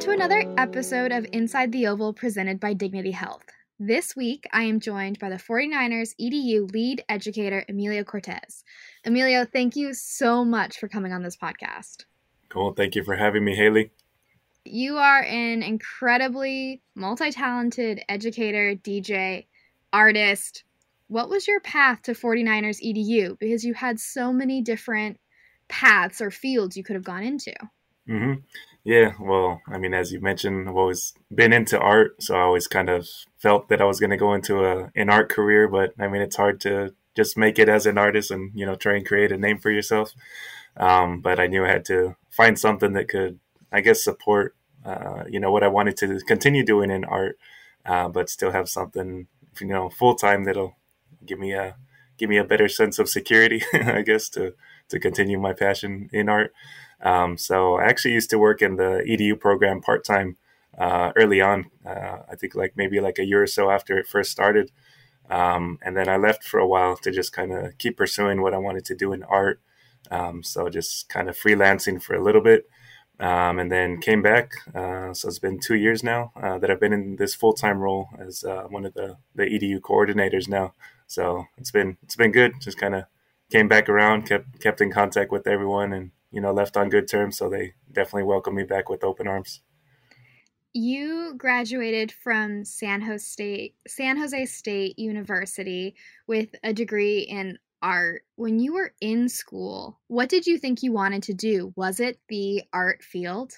Welcome to another episode of Inside the Oval presented by Dignity Health. This week, I am joined by the 49ers EDU lead educator, Emilio Cortez. Emilio, thank you so much for coming on this podcast. Cool. Thank you for having me, Haley. You are an incredibly multi talented educator, DJ, artist. What was your path to 49ers EDU? Because you had so many different paths or fields you could have gone into. Mm-hmm. Yeah, well, I mean, as you mentioned, I've always been into art, so I always kind of felt that I was going to go into a an art career. But I mean, it's hard to just make it as an artist and you know try and create a name for yourself. Um, but I knew I had to find something that could, I guess, support uh, you know what I wanted to continue doing in art, uh, but still have something you know full time that'll give me a give me a better sense of security, I guess, to to continue my passion in art. Um, so I actually used to work in the EDU program part time uh, early on. Uh, I think like maybe like a year or so after it first started. Um, and then I left for a while to just kind of keep pursuing what I wanted to do in art. Um, so just kind of freelancing for a little bit. Um, and then came back. Uh, so it's been two years now uh, that I've been in this full time role as uh, one of the, the EDU coordinators now. So it's been it's been good. Just kind of came back around, kept kept in contact with everyone, and you know, left on good terms. So they definitely welcomed me back with open arms. You graduated from San Jose State, San Jose State University with a degree in art. When you were in school, what did you think you wanted to do? Was it the art field?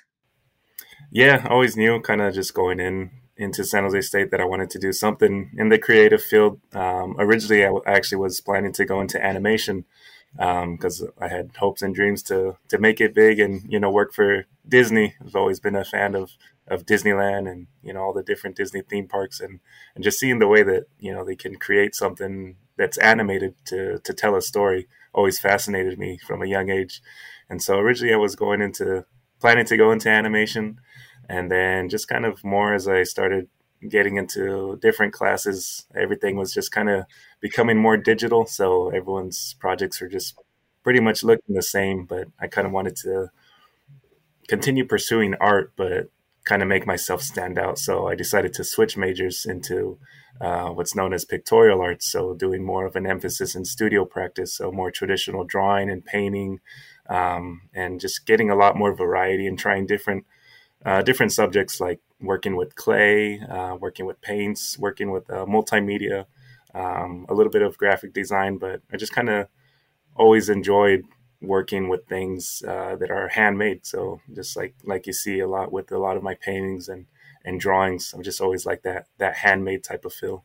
Yeah, I always knew kind of just going in into San Jose State that I wanted to do something in the creative field. Um, originally, I, actually was planning to go into animation, because um, I had hopes and dreams to to make it big and you know work for Disney. I've always been a fan of of Disneyland and you know all the different Disney theme parks and and just seeing the way that you know they can create something that's animated to to tell a story always fascinated me from a young age. And so originally I was going into planning to go into animation and then just kind of more as I started getting into different classes, everything was just kind of becoming more digital. So everyone's projects are just pretty much looking the same. But I kind of wanted to continue pursuing art, but kind of make myself stand out. So I decided to switch majors into uh, what's known as pictorial arts. So doing more of an emphasis in studio practice, so more traditional drawing and painting, um, and just getting a lot more variety and trying different uh, different subjects like working with clay, uh, working with paints, working with uh, multimedia, um, a little bit of graphic design. But I just kind of always enjoyed working with things uh, that are handmade. So just like like you see a lot with a lot of my paintings and and drawings, I'm just always like that that handmade type of feel.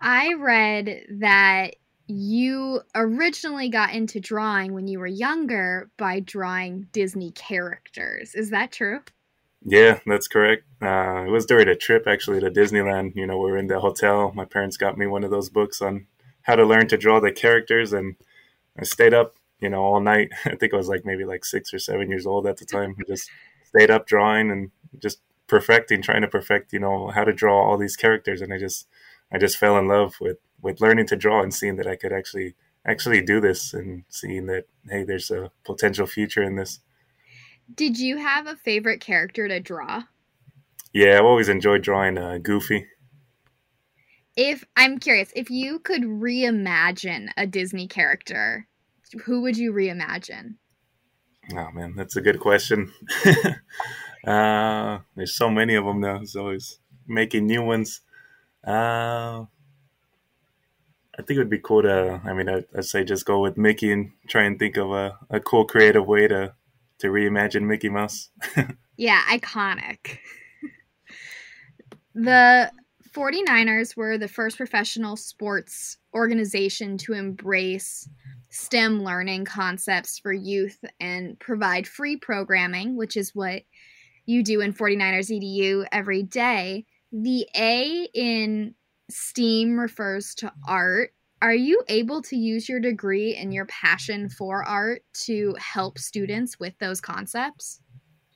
I read that you originally got into drawing when you were younger by drawing Disney characters. Is that true? Yeah, that's correct. Uh, it was during a trip actually to Disneyland. You know, we were in the hotel. My parents got me one of those books on how to learn to draw the characters, and I stayed up, you know, all night. I think I was like maybe like six or seven years old at the time. just stayed up drawing and just perfecting, trying to perfect, you know, how to draw all these characters. And I just, I just fell in love with with learning to draw and seeing that I could actually actually do this and seeing that hey, there's a potential future in this. Did you have a favorite character to draw? Yeah, I've always enjoyed drawing uh, Goofy. If I'm curious, if you could reimagine a Disney character, who would you reimagine? Oh man, that's a good question. uh, there's so many of them now. It's always making new ones. Uh, I think it would be cool to. I mean, I, would say just go with Mickey and try and think of a, a cool, creative way to to reimagine Mickey Mouse. yeah, iconic. the 49ers were the first professional sports organization to embrace STEM learning concepts for youth and provide free programming, which is what you do in 49ers EDU every day. The A in STEAM refers to art are you able to use your degree and your passion for art to help students with those concepts?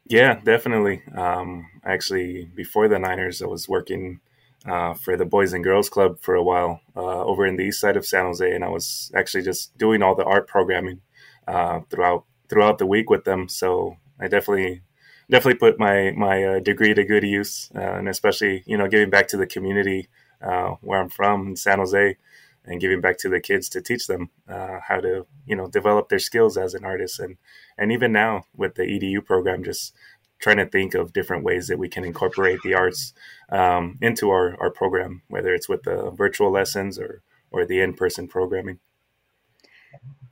Yeah, definitely. Um, actually, before the Niners, I was working uh, for the Boys and Girls Club for a while uh, over in the east side of San Jose, and I was actually just doing all the art programming uh, throughout throughout the week with them. So I definitely definitely put my my uh, degree to good use, uh, and especially you know giving back to the community uh, where I'm from in San Jose, and giving back to the kids to teach them uh, how to you know develop their skills as an artist, and and even now with the EDU program, just trying to think of different ways that we can incorporate the arts um, into our, our program, whether it's with the virtual lessons or or the in person programming.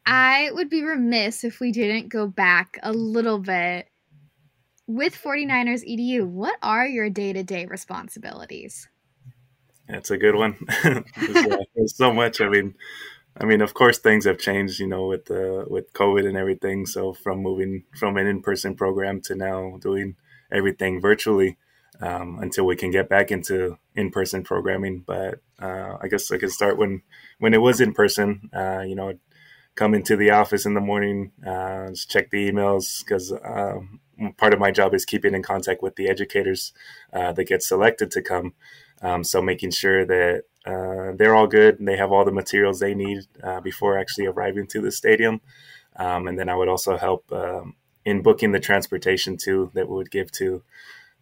I would be remiss if we didn't go back a little bit. With 49ers EDU, what are your day to day responsibilities? That's a good one. uh, there's, so much. I mean, I mean, of course, things have changed, you know, with the with COVID and everything. So from moving from an in person program to now doing everything virtually um, until we can get back into in person programming. But uh, I guess I can start when when it was in person. Uh, you know, come into the office in the morning, uh, just check the emails because um, part of my job is keeping in contact with the educators uh, that get selected to come. Um, so making sure that uh, they're all good and they have all the materials they need uh, before actually arriving to the stadium. Um, and then I would also help um, in booking the transportation too that we would give to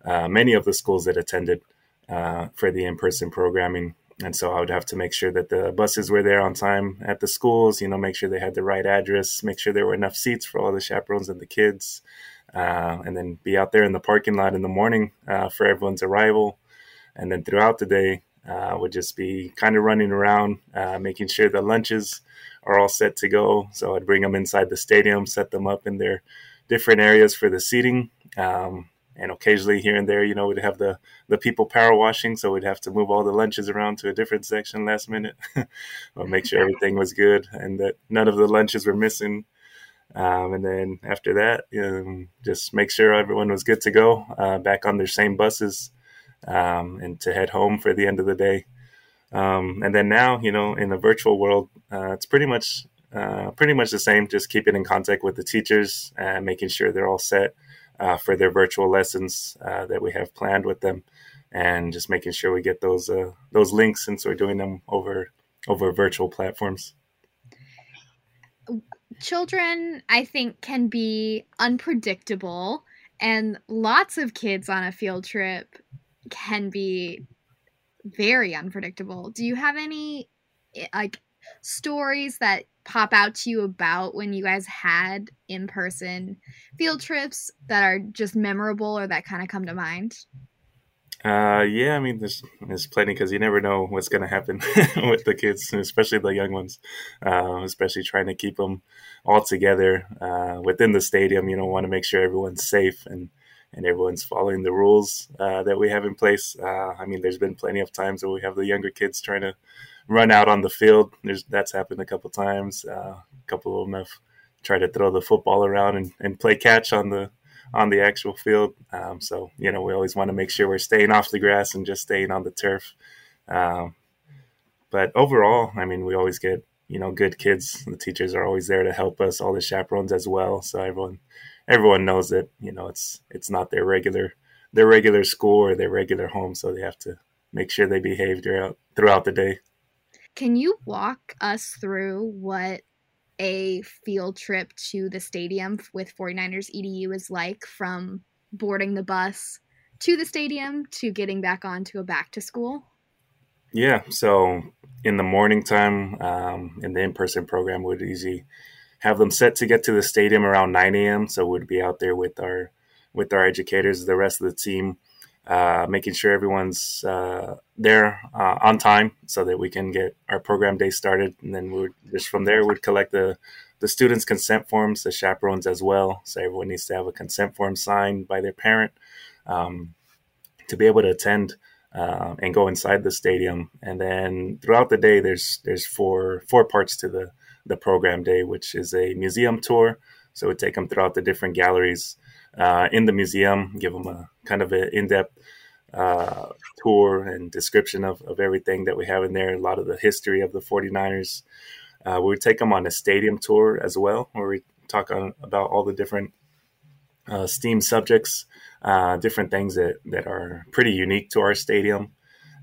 uh, many of the schools that attended uh, for the in-person programming and so I would have to make sure that the buses were there on time at the schools. You know, make sure they had the right address, make sure there were enough seats for all the chaperones and the kids, uh, and then be out there in the parking lot in the morning uh, for everyone's arrival, and then throughout the day uh, would just be kind of running around, uh, making sure the lunches are all set to go. So I'd bring them inside the stadium, set them up in their different areas for the seating. Um, and occasionally here and there, you know, we'd have the the people power washing, so we'd have to move all the lunches around to a different section last minute, or make sure everything was good and that none of the lunches were missing. Um, and then after that, um, just make sure everyone was good to go, uh, back on their same buses, um, and to head home for the end of the day. Um, and then now, you know, in the virtual world, uh, it's pretty much uh, pretty much the same. Just keeping in contact with the teachers and making sure they're all set uh, for their virtual lessons uh, that we have planned with them, and just making sure we get those uh, those links since we're doing them over over virtual platforms. Children, I think, can be unpredictable, and lots of kids on a field trip can be very unpredictable. Do you have any eh, like stories that pop out to you about when you guys had in person field trips that are just memorable or that kind of come to mind? Uh, yeah, I mean, there's there's plenty because you never know what's going to happen with the kids, especially the young ones. Uh, especially trying to keep them all together uh, within the stadium. You know, want to make sure everyone's safe and and everyone's following the rules uh, that we have in place. Uh, I mean, there's been plenty of times where we have the younger kids trying to run out on the field. There's that's happened a couple times. Uh, a couple of them have tried to throw the football around and, and play catch on the on the actual field. Um, so you know we always want to make sure we're staying off the grass and just staying on the turf. Um, but overall, I mean, we always get you know good kids. The teachers are always there to help us. All the chaperones as well. So everyone everyone knows that you know it's it's not their regular their regular school or their regular home. So they have to make sure they behave throughout throughout the day. Can you walk us through what a field trip to the stadium with 49ers EDU is like from boarding the bus to the stadium to getting back on to a back to school? Yeah, so in the morning time, um, in the in person program, would easy have them set to get to the stadium around 9 a.m. So we'd be out there with our with our educators, the rest of the team, uh, making sure everyone's uh, there uh, on time so that we can get our program day started. And then we would just from there we'd collect the the students' consent forms, the chaperones as well. So everyone needs to have a consent form signed by their parent um, to be able to attend uh, and go inside the stadium. And then throughout the day, there's there's four four parts to the the program day, which is a museum tour. So we take them throughout the different galleries uh, in the museum, give them a kind of an in-depth uh, tour and description of, of everything that we have in there, a lot of the history of the 49ers. Uh, we would take them on a stadium tour as well, where we talk on, about all the different uh, STEAM subjects, uh, different things that, that are pretty unique to our stadium.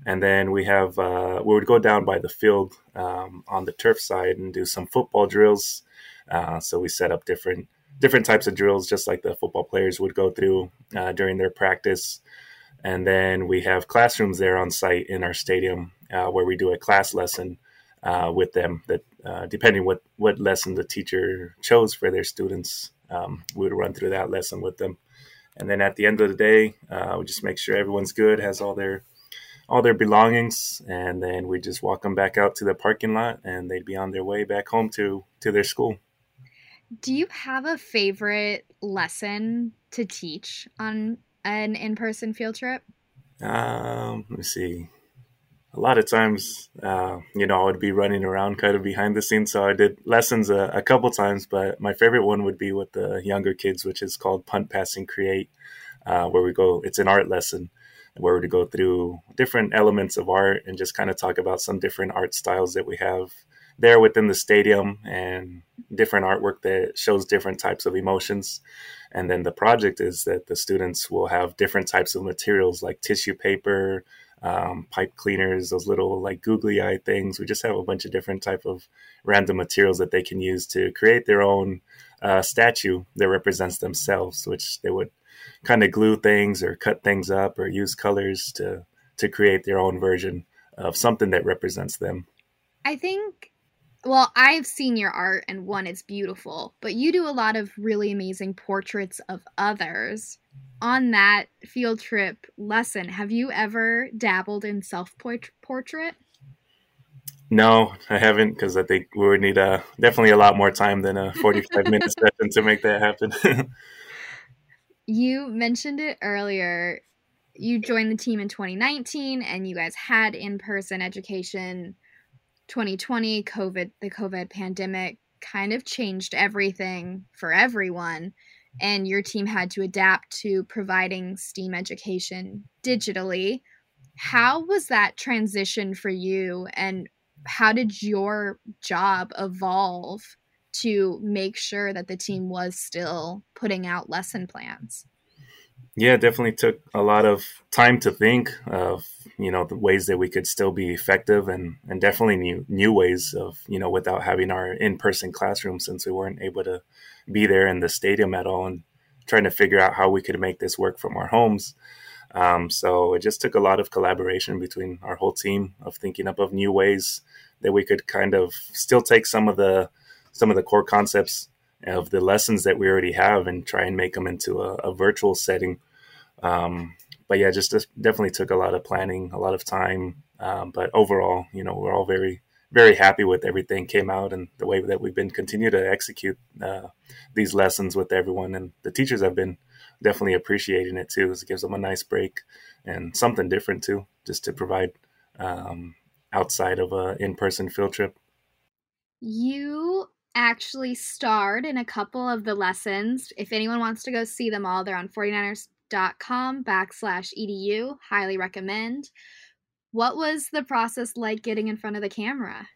And then we have, uh, we would go down by the field um, on the turf side and do some football drills. Uh, so we set up different different types of drills, just like the football players would go through uh, during their practice. And then we have classrooms there on site in our stadium uh, where we do a class lesson uh, with them. That uh, depending what what lesson the teacher chose for their students, um, we would run through that lesson with them. And then at the end of the day, uh, we just make sure everyone's good, has all their all their belongings, and then we just walk them back out to the parking lot, and they'd be on their way back home to to their school. Do you have a favorite lesson to teach on an in-person field trip? Um, let me see. A lot of times, uh, you know, I would be running around kind of behind the scenes. So I did lessons a, a couple times, but my favorite one would be with the younger kids, which is called Punt Passing Create, uh, where we go. It's an art lesson where we go through different elements of art and just kind of talk about some different art styles that we have there within the stadium and different artwork that shows different types of emotions. And then the project is that the students will have different types of materials like tissue paper, um, pipe cleaners, those little like googly eye things. We just have a bunch of different type of random materials that they can use to create their own uh, statue that represents themselves, which they would kind of glue things or cut things up or use colors to to create their own version of something that represents them. I think well, I've seen your art and one, it's beautiful, but you do a lot of really amazing portraits of others. On that field trip lesson, have you ever dabbled in self portrait? No, I haven't because I think we would need a, uh, definitely a lot more time than a 45 minute session to make that happen. you mentioned it earlier. You joined the team in 2019 and you guys had in person education 2020 covid the covid pandemic kind of changed everything for everyone and your team had to adapt to providing STEAM education digitally. How was that transition for you and how did your job evolve to make sure that the team was still putting out lesson plans? Yeah, definitely took a lot of time to think of you know the ways that we could still be effective and and definitely new new ways of you know without having our in person classroom since we weren't able to be there in the stadium at all and trying to figure out how we could make this work from our homes. Um, so it just took a lot of collaboration between our whole team of thinking up of new ways that we could kind of still take some of the some of the core concepts of the lessons that we already have and try and make them into a, a virtual setting. Um, but yeah, just, just, definitely took a lot of planning, a lot of time. Um, but overall, you know, we're all very, very happy with everything came out and the way that we've been continue to execute uh, these lessons with everyone. And the teachers have been definitely appreciating it too. It gives them a nice break and something different too, just to provide um, outside of a in-person field trip. You actually starred in a couple of the lessons. If anyone wants to go see them all, they're on 49ers.com backslash edu. Highly recommend. What was the process like getting in front of the camera?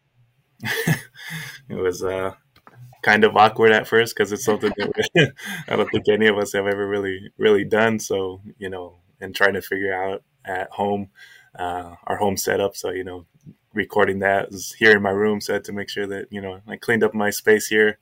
it was uh, kind of awkward at first because it's something that I don't think any of us have ever really, really done. So, you know, and trying to figure out at home, uh, our home setup. So, you know, recording that was here in my room, so I had to make sure that you know I cleaned up my space here,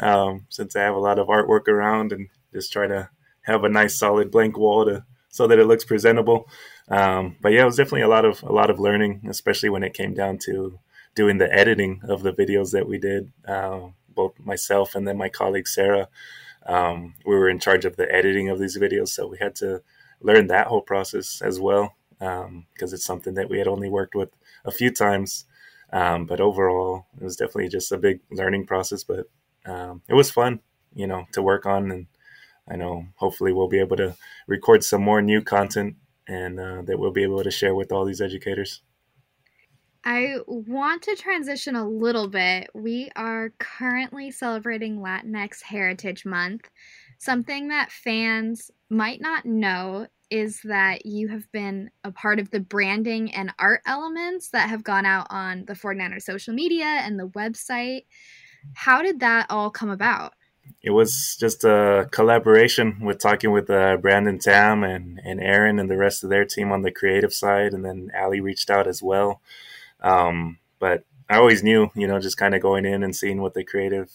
um, since I have a lot of artwork around, and just try to have a nice solid blank wall to so that it looks presentable. Um, but yeah, it was definitely a lot of a lot of learning, especially when it came down to doing the editing of the videos that we did. Uh, both myself and then my colleague Sarah, um, we were in charge of the editing of these videos, so we had to learn that whole process as well because um, it's something that we had only worked with a few times. Um, but overall, it was definitely just a big learning process. But um, it was fun, you know, to work on. And I know hopefully we'll be able to record some more new content and uh, that we'll be able to share with all these educators. I want to transition a little bit. We are currently celebrating Latinx Heritage Month. Something that fans might not know is that you have been a part of the branding and art elements that have gone out on the 49ers social media and the website. How did that all come about? It was just a collaboration with talking with uh, Brandon Tam and, and Aaron and the rest of their team on the creative side. And then Ali reached out as well. Um, but I always knew, you know, just kind of going in and seeing what the creative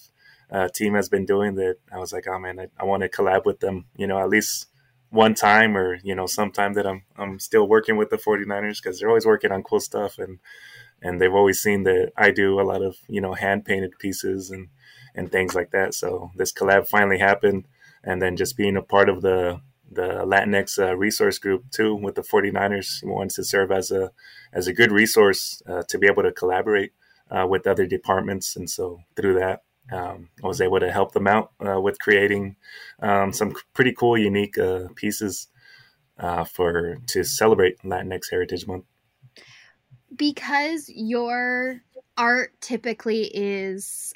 uh, team has been doing that I was like, oh man, I, I want to collab with them, you know, at least one time or, you know, sometime that I'm, I'm still working with the 49ers because they're always working on cool stuff. And, and they've always seen that I do a lot of, you know, hand painted pieces and, and things like that. So this collab finally happened. And then just being a part of the, the Latinx uh, resource group too with the 49ers wants to serve as a as a good resource uh, to be able to collaborate uh, with other departments and so through that um, I was able to help them out uh, with creating um, some pretty cool, unique uh, pieces uh, for to celebrate Latinx Heritage Month. Because your art typically is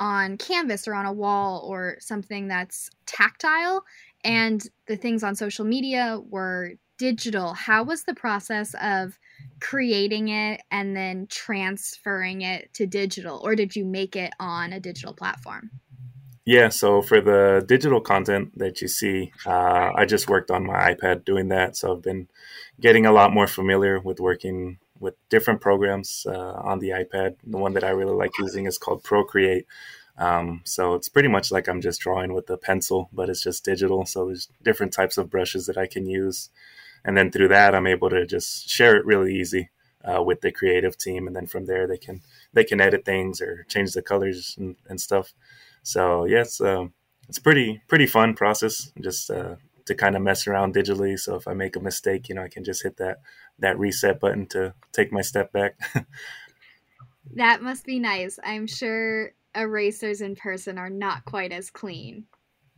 on canvas or on a wall or something that's tactile, and the things on social media were digital. How was the process of creating it and then transferring it to digital, or did you make it on a digital platform? Yeah, so for the digital content that you see, uh, I just worked on my iPad doing that. So I've been getting a lot more familiar with working with different programs uh, on the iPad. The one that I really like using is called Procreate. Um, so it's pretty much like I'm just drawing with a pencil, but it's just digital. So there's different types of brushes that I can use and then through that i'm able to just share it really easy uh, with the creative team. And then from there they can they can edit things or change the colors and, and stuff. So yeah it's, uh, it's pretty pretty fun process just uh, to kind of mess around digitally. So if i make a mistake you know i can just hit that that reset button to take my step back. That must be nice. I'm sure erasers in person are not quite as clean.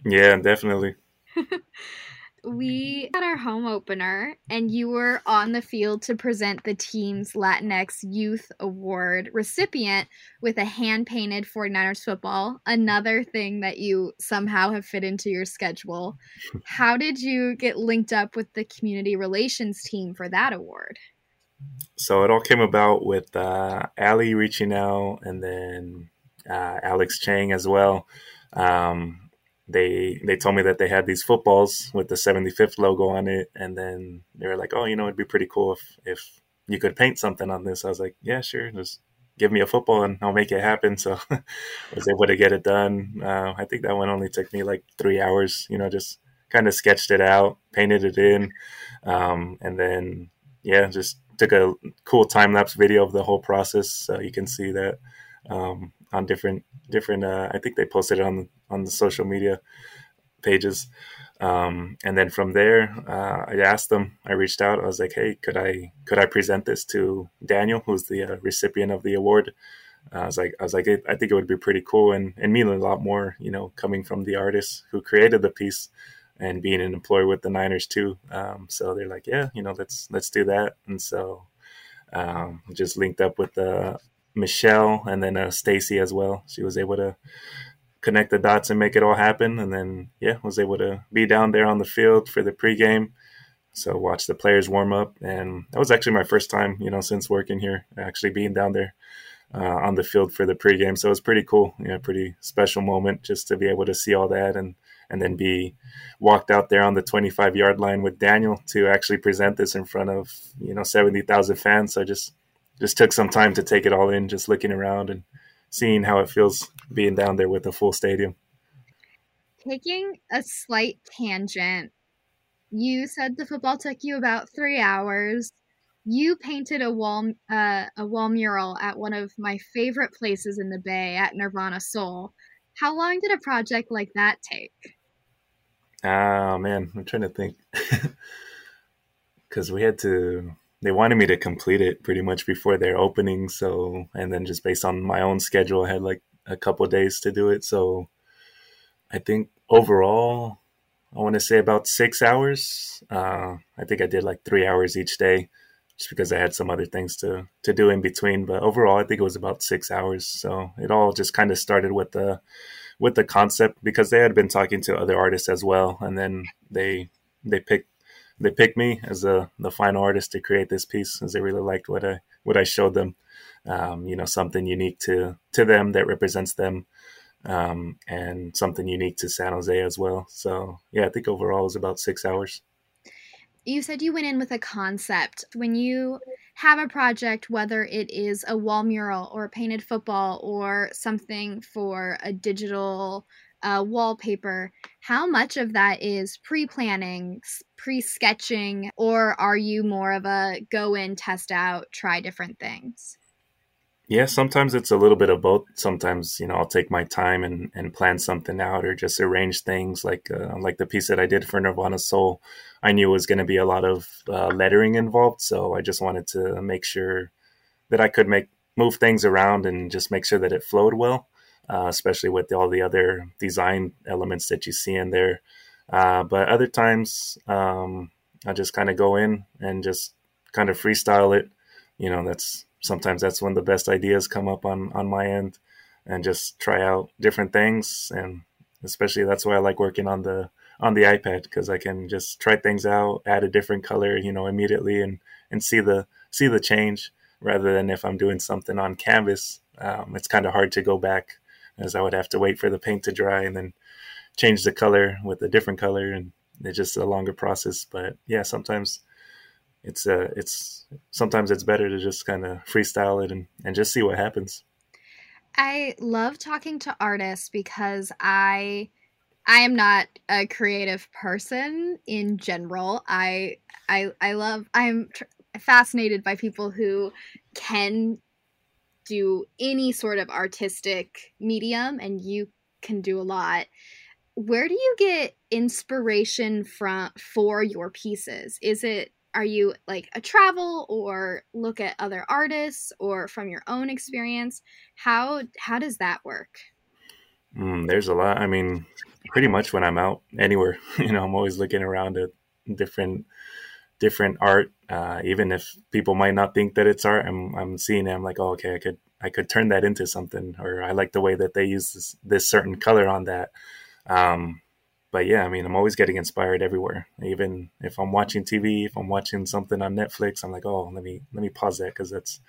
Yeah definitely we had our home opener and you were on the field to present the team's Latinx Youth Award recipient with a hand painted 49ers football, another thing that you somehow have fit into your schedule. How did you get linked up with the community relations team for that award? So it all came about with uh, Allie reaching out and then uh, Alex Chang as well. Um, they they told me that they had these footballs with the 75th logo on it and then they were like oh you know it'd be pretty cool if if you could paint something on this i was like yeah sure just give me a football and i'll make it happen so i was able to get it done uh, i think that one only took me like three hours you know just kind of sketched it out painted it in um, and then yeah just took a cool time lapse video of the whole process so you can see that um, on different different. Uh, I think they posted it on on the social media pages, um, and then from there, uh, I asked them. I reached out. I was like, "Hey, could I could I present this to Daniel, who's the uh, recipient of the award?" Uh, I was like, I was like, I think it would be pretty cool and and mean a lot more, you know, coming from the artist who created the piece and being an employee with the Niners too. Um, so they're like, yeah, you know, let's let's do that. And so um, just linked up with the Michelle and then uh, Stacy as well. She was able to connect the dots and make it all happen. And then, yeah, was able to be down there on the field for the pregame. So watch the players warm up, and that was actually my first time, you know, since working here, actually being down there uh, on the field for the pregame. So it was pretty cool, you know, pretty special moment just to be able to see all that and and then be walked out there on the 25 yard line with Daniel to actually present this in front of you know 70,000 fans. So just just took some time to take it all in, just looking around and seeing how it feels being down there with a full stadium. Taking a slight tangent, you said the football took you about three hours. You painted a wall uh, a wall mural at one of my favorite places in the Bay at Nirvana Soul. How long did a project like that take? Oh man, I'm trying to think. Because we had to they wanted me to complete it pretty much before their opening. So, and then just based on my own schedule, I had like a couple days to do it. So, I think overall, I want to say about six hours. Uh, I think I did like three hours each day, just because I had some other things to to do in between. But overall, I think it was about six hours. So it all just kind of started with the with the concept because they had been talking to other artists as well, and then they they picked they picked me as a, the final artist to create this piece because they really liked what I what I showed them. Um, you know, something unique to to them that represents them, um, and something unique to San Jose as well. So yeah, I think overall it was about six hours. You said you went in with a concept when you have a project, whether it is a wall mural or a painted football or something for a digital uh, wallpaper, how much of that is pre planning, pre sketching, or are you more of a go in, test out, try different things? Yeah, sometimes it's a little bit of both. Sometimes, you know, I'll take my time and, and plan something out or just arrange things like uh, like the piece that I did for Nirvana Soul. I knew was going to be a lot of uh, lettering involved, so I just wanted to make sure that I could make move things around and just make sure that it flowed well, uh, especially with all the other design elements that you see in there. Uh, but other times, um, I just kind of go in and just kind of freestyle it. You know, that's sometimes that's when the best ideas come up on on my end and just try out different things and especially that's why I like working on the on the iPad because I can just try things out, add a different color, you know, immediately and and see the see the change rather than if I'm doing something on canvas. Um, it's kind of hard to go back as I would have to wait for the paint to dry and then change the color with a different color and it's just a longer process. But yeah, sometimes it's uh it's sometimes it's better to just kind of freestyle it and, and just see what happens. I love talking to artists because I I am not a creative person in general. I I I love I'm tr- fascinated by people who can do any sort of artistic medium and you can do a lot. Where do you get inspiration from for your pieces? Is it are you like a travel or look at other artists or from your own experience how how does that work mm, there's a lot i mean pretty much when i'm out anywhere you know i'm always looking around at different different art uh, even if people might not think that it's art i'm i'm seeing it i'm like oh okay i could i could turn that into something or i like the way that they use this, this certain color on that um, but yeah, I mean, I'm always getting inspired everywhere. Even if I'm watching TV, if I'm watching something on Netflix, I'm like, oh, let me let me pause that because that's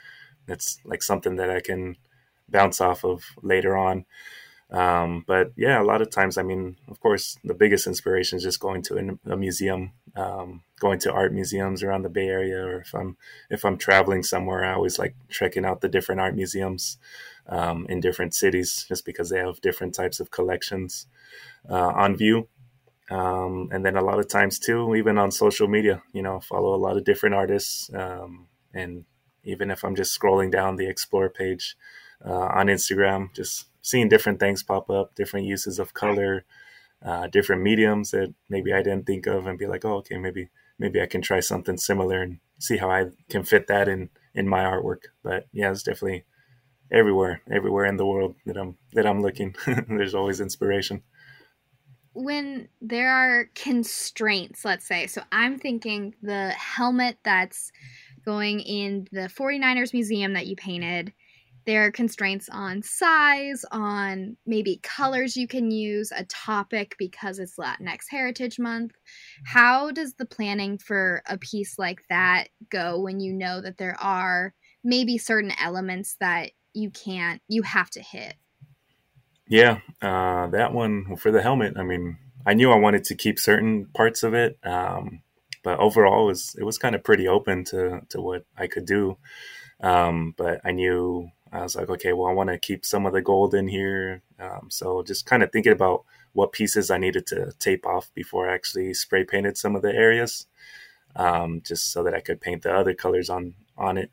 that's like something that I can bounce off of later on. Um, but yeah, a lot of times, I mean, of course, the biggest inspiration is just going to a, museum, um, going to art museums around the Bay Area, or if I'm if I'm traveling somewhere, I always like checking out the different art museums um, in different cities, just because they have different types of collections uh, on view. Um, and then a lot of times too, even on social media, you know, follow a lot of different artists. Um, and even if I'm just scrolling down the explore page uh, on Instagram, just seeing different things pop up, different uses of color, uh, different mediums that maybe I didn't think of, and be like, oh, okay, maybe maybe I can try something similar and see how I can fit that in in my artwork. But yeah, it's definitely everywhere, everywhere in the world that I'm that I'm looking. There's always inspiration when there are constraints, let's say, so I'm thinking the helmet that's going in the 49ers museum that you painted, there are constraints on size, on maybe colors you can use, a topic because it's Latinx Heritage Month. How does the planning for a piece like that go when you know that there are maybe certain elements that you can't, you have to hit? Yeah, uh, that one for the helmet. I mean, I knew I wanted to keep certain parts of it, um, but overall, it was it was kind of pretty open to to what I could do. Um, but I knew I was like, okay, well, I want to keep some of the gold in here. Um, so just kind of thinking about what pieces I needed to tape off before I actually spray painted some of the areas, um, just so that I could paint the other colors on on it.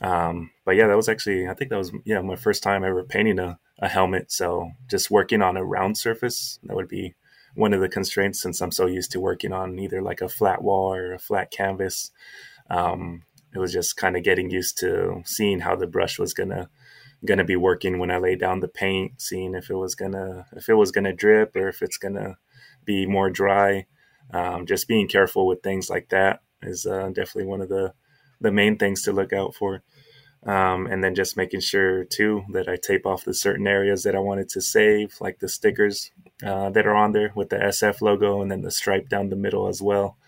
Um, but yeah, that was actually I think that was yeah my first time ever painting a a helmet. So just working on a round surface, that would be one of the constraints since I'm so used to working on either like a flat wall or a flat canvas. Um, it was just kind of getting used to seeing how the brush was gonna gonna be working when I lay down the paint, seeing if it was gonna if it was gonna drip or if it's gonna be more dry. Um, just being careful with things like that is uh, definitely one of the the main things to look out for. Um, and then just making sure too that I tape off the certain areas that I wanted to save, like the stickers uh, that are on there with the SF logo and then the stripe down the middle as well.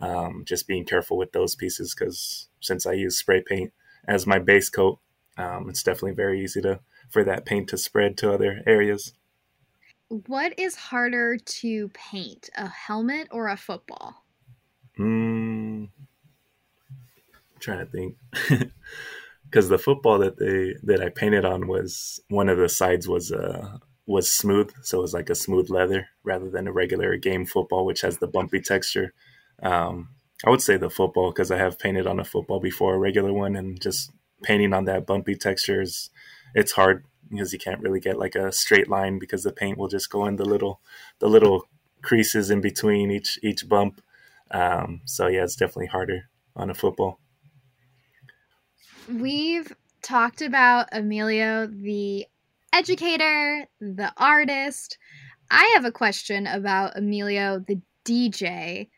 Um, just being careful with those pieces because since I use spray paint as my base coat, um, it's definitely very easy to for that paint to spread to other areas. What is harder to paint, a helmet or a football? Mm, trying to think. Because the football that they that I painted on was one of the sides was uh was smooth, so it was like a smooth leather rather than a regular game football, which has the bumpy texture. Um, I would say the football because I have painted on a football before a regular one, and just painting on that bumpy texture is it's hard because you can't really get like a straight line because the paint will just go in the little the little creases in between each each bump. Um, so yeah, it's definitely harder on a football. We've talked about Emilio the educator, the artist. I have a question about Emilio the DJ.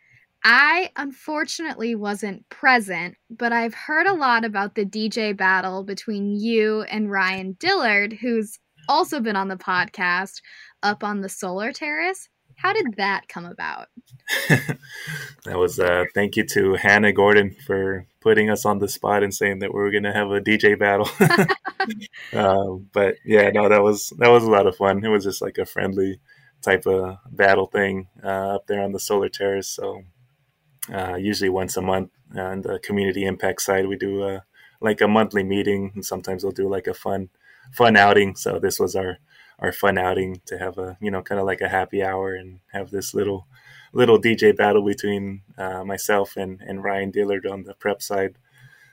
I unfortunately wasn't present, but I've heard a lot about the DJ battle between you and Ryan Dillard, who's also been on the podcast up on the solar terrace. How did that come about? that was uh thank you to Hannah Gordon for putting us on the spot and saying that we were gonna have a DJ battle. um, but yeah, no, that was that was a lot of fun. It was just like a friendly type of battle thing uh, up there on the solar terrace. So uh, usually once a month on the community impact side, we do uh, like a monthly meeting, and sometimes we'll do like a fun fun outing. So this was our our fun outing to have a you know kind of like a happy hour and have this little little DJ battle between uh, myself and, and Ryan Dillard on the prep side.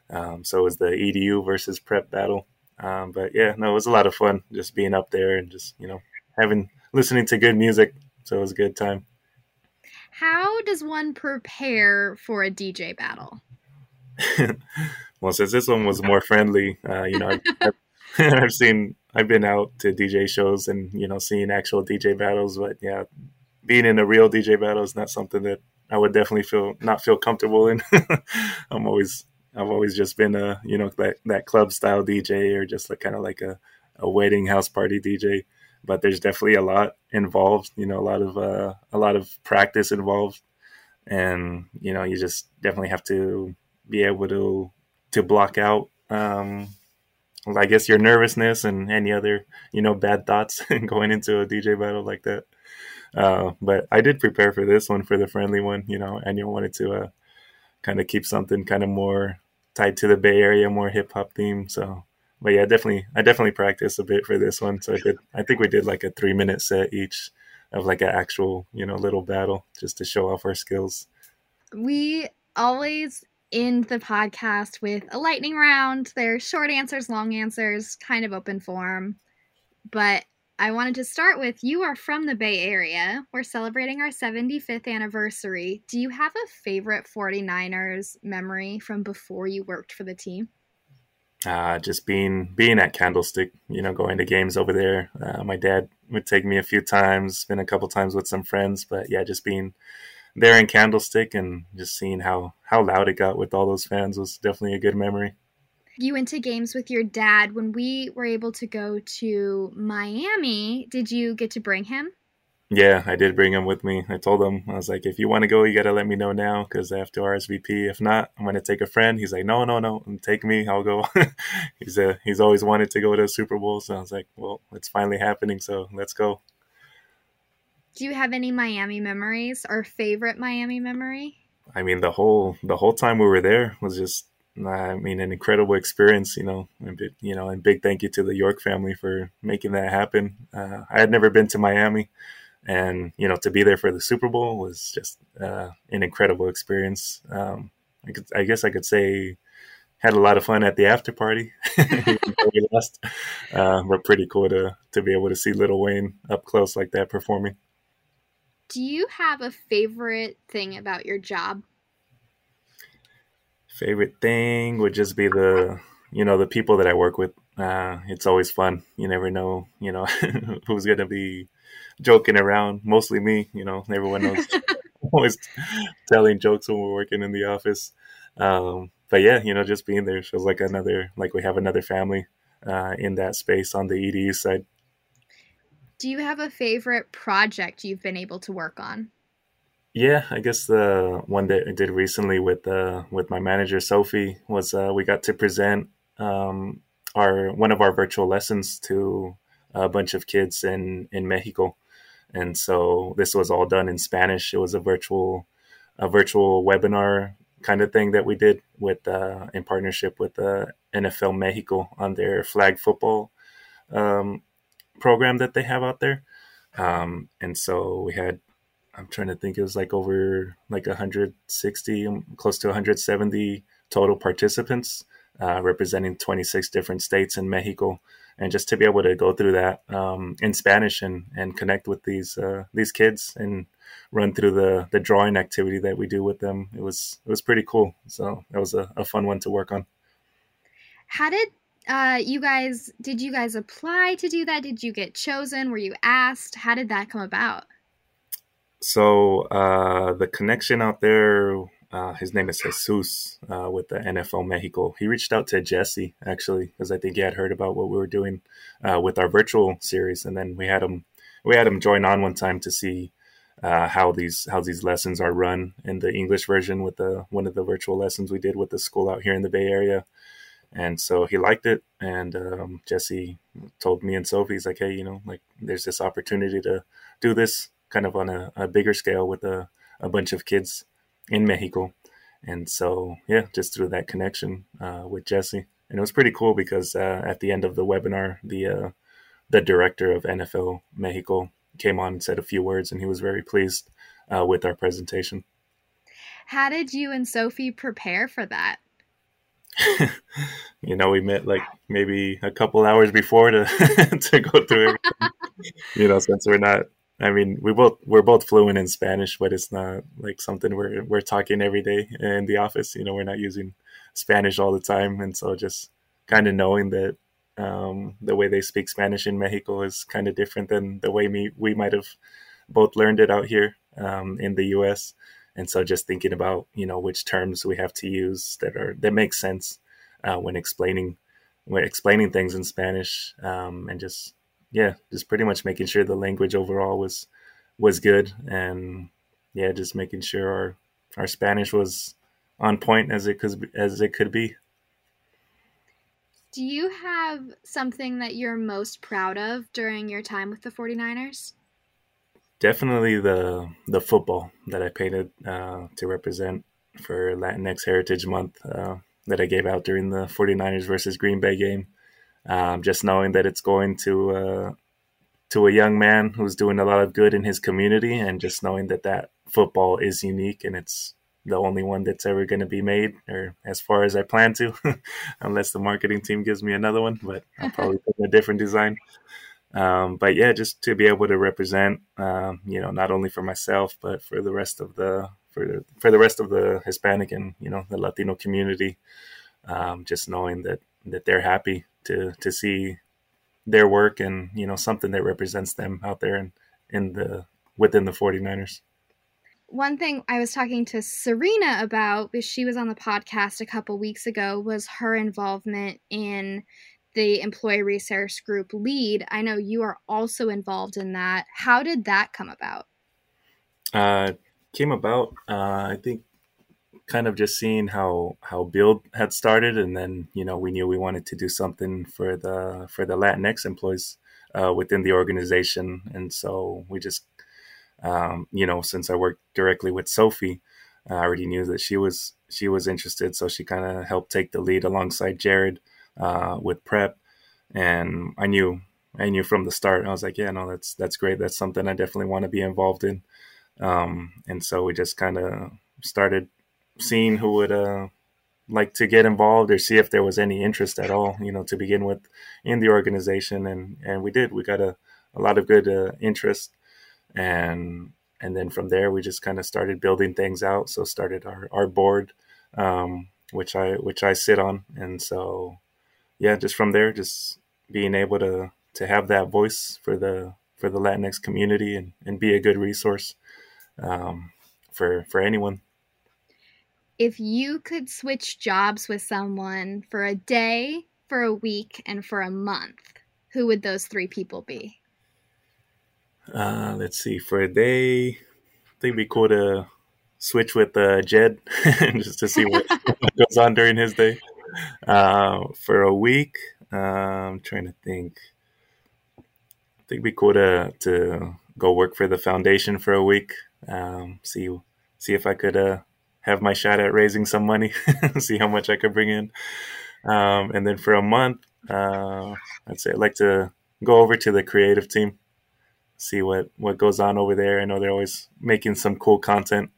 Um, so it was the EDU versus prep battle. Um, but yeah, no, it was a lot of fun just being up there and just you know having listening to good music. So it was a good time. How does one prepare for a DJ battle? well, since this one was more friendly, uh, you know, I've, I've, seen, I've been out to DJ shows and you know, seeing actual DJ battles. But yeah, being in a real DJ battle is not something that I would definitely feel not feel comfortable in. I'm always, I've always just been a you know that that club style DJ or just like kind of like a a wedding house party DJ but there's definitely a lot involved. You know, a lot of uh, a lot of practice involved, and you know, you just definitely have to be able to to block out. Um, I guess your nervousness and any other you know bad thoughts going into a DJ battle like that. Uh, but I did prepare for this one for the friendly one, you know, and you wanted to uh, kind of keep something kind of more tied to the Bay Area, more hip hop theme. So but yeah, definitely, I definitely practiced a bit for this one. So I did, I think we did like a three minute set each of like an actual, you know, little battle just to show off our skills. We always end the podcast with a lightning round. They're short answers, long answers, kind of open form. But I wanted to start with you are from the Bay Area. We're celebrating our 75th anniversary. Do you have a favorite 49ers memory from before you worked for the team? Uh, just being being at Candlestick, you know, going to games over there. Uh, my dad would take me a few times, been a couple times with some friends, but yeah, just being there in Candlestick and just seeing how how loud it got with all those fans was definitely a good memory. You went to games with your dad when we were able to go to Miami. Did you get to bring him? Yeah, I did bring him with me. I told him, I was like, if you want to go, you got to let me know now because I have to RSVP. If not, I'm going to take a friend. He's like, no, no, no, take me. I'll go. he's a, he's always wanted to go to a Super Bowl. So I was like, well, it's finally happening. So let's go. Do you have any Miami memories or favorite Miami memory? I mean, the whole, the whole time we were there was just, I mean, an incredible experience, you know, and, you know, and big thank you to the York family for making that happen. Uh, I had never been to Miami and you know to be there for the Super Bowl was just uh, an incredible experience. Um, I, could, I, guess I could say had a lot of fun at the after party. we lost, uh, but pretty cool to to be able to see Lil Wayne up close like that performing. Do you have a favorite thing about your job? Favorite thing would just be the you know the people that I work with. Uh, it's always fun. You never know, you know, who's gonna be joking around. Mostly me, you know. Everyone knows always telling jokes when we're working in the office. Um, but yeah, you know, just being there feels like another like we have another family uh, in that space on the EDU side. Do you have a favorite project you've been able to work on? Yeah, I guess the one that I did recently with uh, with my manager Sophie was uh, we got to present um, our one of our virtual lessons to a bunch of kids in in Mexico, and so this was all done in Spanish. It was a virtual a virtual webinar kind of thing that we did with uh, in partnership with the NFL Mexico on their flag football um, program that they have out there. Um, and so we had, I'm trying to think, it was like over like 160, um, close to 170 total participants uh, representing 26 different states in Mexico. And just to be able to go through that um, in Spanish and, and connect with these uh, these kids and run through the the drawing activity that we do with them, it was it was pretty cool. So that was a, a fun one to work on. How did uh, you guys did you guys apply to do that? Did you get chosen? Were you asked? How did that come about? So uh, the connection out there, uh, his name is Jesus uh, with the NFL Mexico. He reached out to Jesse actually because I think he had heard about what we were doing uh, with our virtual series, and then we had him we had him join on one time to see uh, how these how these lessons are run in the English version with the one of the virtual lessons we did with the school out here in the Bay Area. And so he liked it. And um, jesse told me and sophie he's like hey you know like there's this opportunity to do this kind of on a, a bigger scale with a, a, bunch of kids in mexico. And so yeah just through that connection uh, with jesse. And it was pretty cool because uh, at the end of the webinar the uh, the director of nfl mexico came on and said a few words and he was very pleased uh, with our presentation. How did you and sophie prepare for that? You know, we met like maybe a couple hours before to to go through it. you know, since we're not I mean, we both we're both fluent in Spanish, but it's not like something we're we're talking every day in the office. You know, we're not using Spanish all the time, and so just kind of knowing that um, the way they speak Spanish in Mexico is kind of different than the way me we might have both learned it out here um, in the U.S. And so just thinking about, you know, which terms we have to use that are, that make sense uh, when explaining, when explaining things in Spanish um, and just, yeah, just pretty much making sure the language overall was, was good. And yeah, just making sure our, our Spanish was on point as it could, as it could be. Do you have something that you're most proud of during your time with the 49ers? definitely the the football that I painted uh, to represent for Latinx Heritage Month uh, that I gave out during the 49ers versus Green Bay game. Um, just knowing that it's going to uh, to a young man who's doing a lot of good in his community, and just knowing that that football is unique and it's the only one that's ever going to be made, or as far as I plan to, unless the marketing team gives me another one. But I'll probably put a different design. Um, but yeah, just to be able to represent, um, you know, not only for myself but for the rest of the for for the rest of the Hispanic and you know the Latino community, um, just knowing that that they're happy to to see their work and you know something that represents them out there in, in the within the 49ers one thing I was talking to Serena about, because she was on the podcast a couple weeks ago, was her involvement in the employee resource group lead. I know you are also involved in that. How did that come about? Uh, came about, uh, I think, kind of just seeing how how Build had started, and then you know we knew we wanted to do something for the for the Latinx employees uh, within the organization, and so we just um, you know since I worked directly with Sophie, I already knew that she was she was interested, so she kind of helped take the lead alongside Jared uh, with prep, and I knew I knew from the start. I was like, yeah, no, that's that's great. That's something I definitely want to be involved in. Um, and so we just kind of started seeing who would uh, like to get involved or see if there was any interest at all, you know, to begin with in the organization. And and we did. We got a, a lot of good uh, interest, and and then from there we just kind of started building things out. So started our our board, um, which I which I sit on, and so yeah, just from there, just being able to to have that voice for the for the Latinx community and, and be a good resource um, for for anyone. If you could switch jobs with someone for a day, for a week, and for a month, who would those three people be? Uh, let's see. For a day, I think it'd be cool to switch with uh, Jed just to see what goes on during his day uh, for a week. Uh, I'm trying to think. I think it'd be cool to to go work for the foundation for a week. Um, see see if I could uh, have my shot at raising some money, see how much I could bring in. Um, and then for a month, uh, I'd say I'd like to go over to the creative team, see what, what goes on over there. I know they're always making some cool content.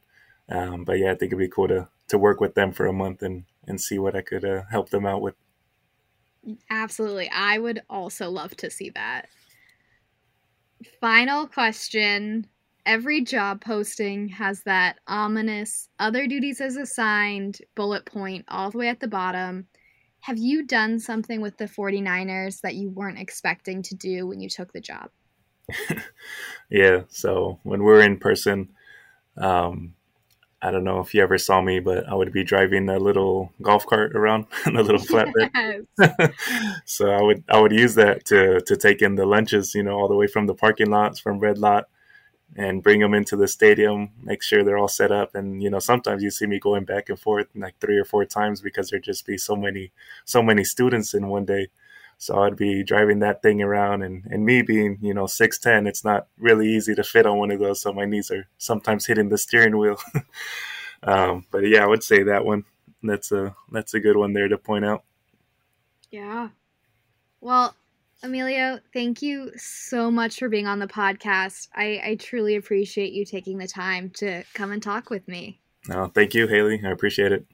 Um, but yeah, I think it'd be cool to, to work with them for a month and, and see what I could uh, help them out with. Absolutely. I would also love to see that. Final question. Every job posting has that ominous other duties as assigned bullet point all the way at the bottom. Have you done something with the 49ers that you weren't expecting to do when you took the job? yeah. So when we're in person, um, I don't know if you ever saw me, but I would be driving a little golf cart around, a little flatbed. Yes. so I would I would use that to to take in the lunches, you know, all the way from the parking lots, from Red Lot, and bring them into the stadium. Make sure they're all set up, and you know, sometimes you see me going back and forth like three or four times because there'd just be so many so many students in one day. So I'd be driving that thing around, and, and me being, you know, 6'10, it's not really easy to fit on one of those. So my knees are sometimes hitting the steering wheel. um, but yeah, I would say that one. That's a that's a good one there to point out. Yeah. Well, Emilio, thank you so much for being on the podcast. I, I truly appreciate you taking the time to come and talk with me. No, thank you, Haley. I appreciate it.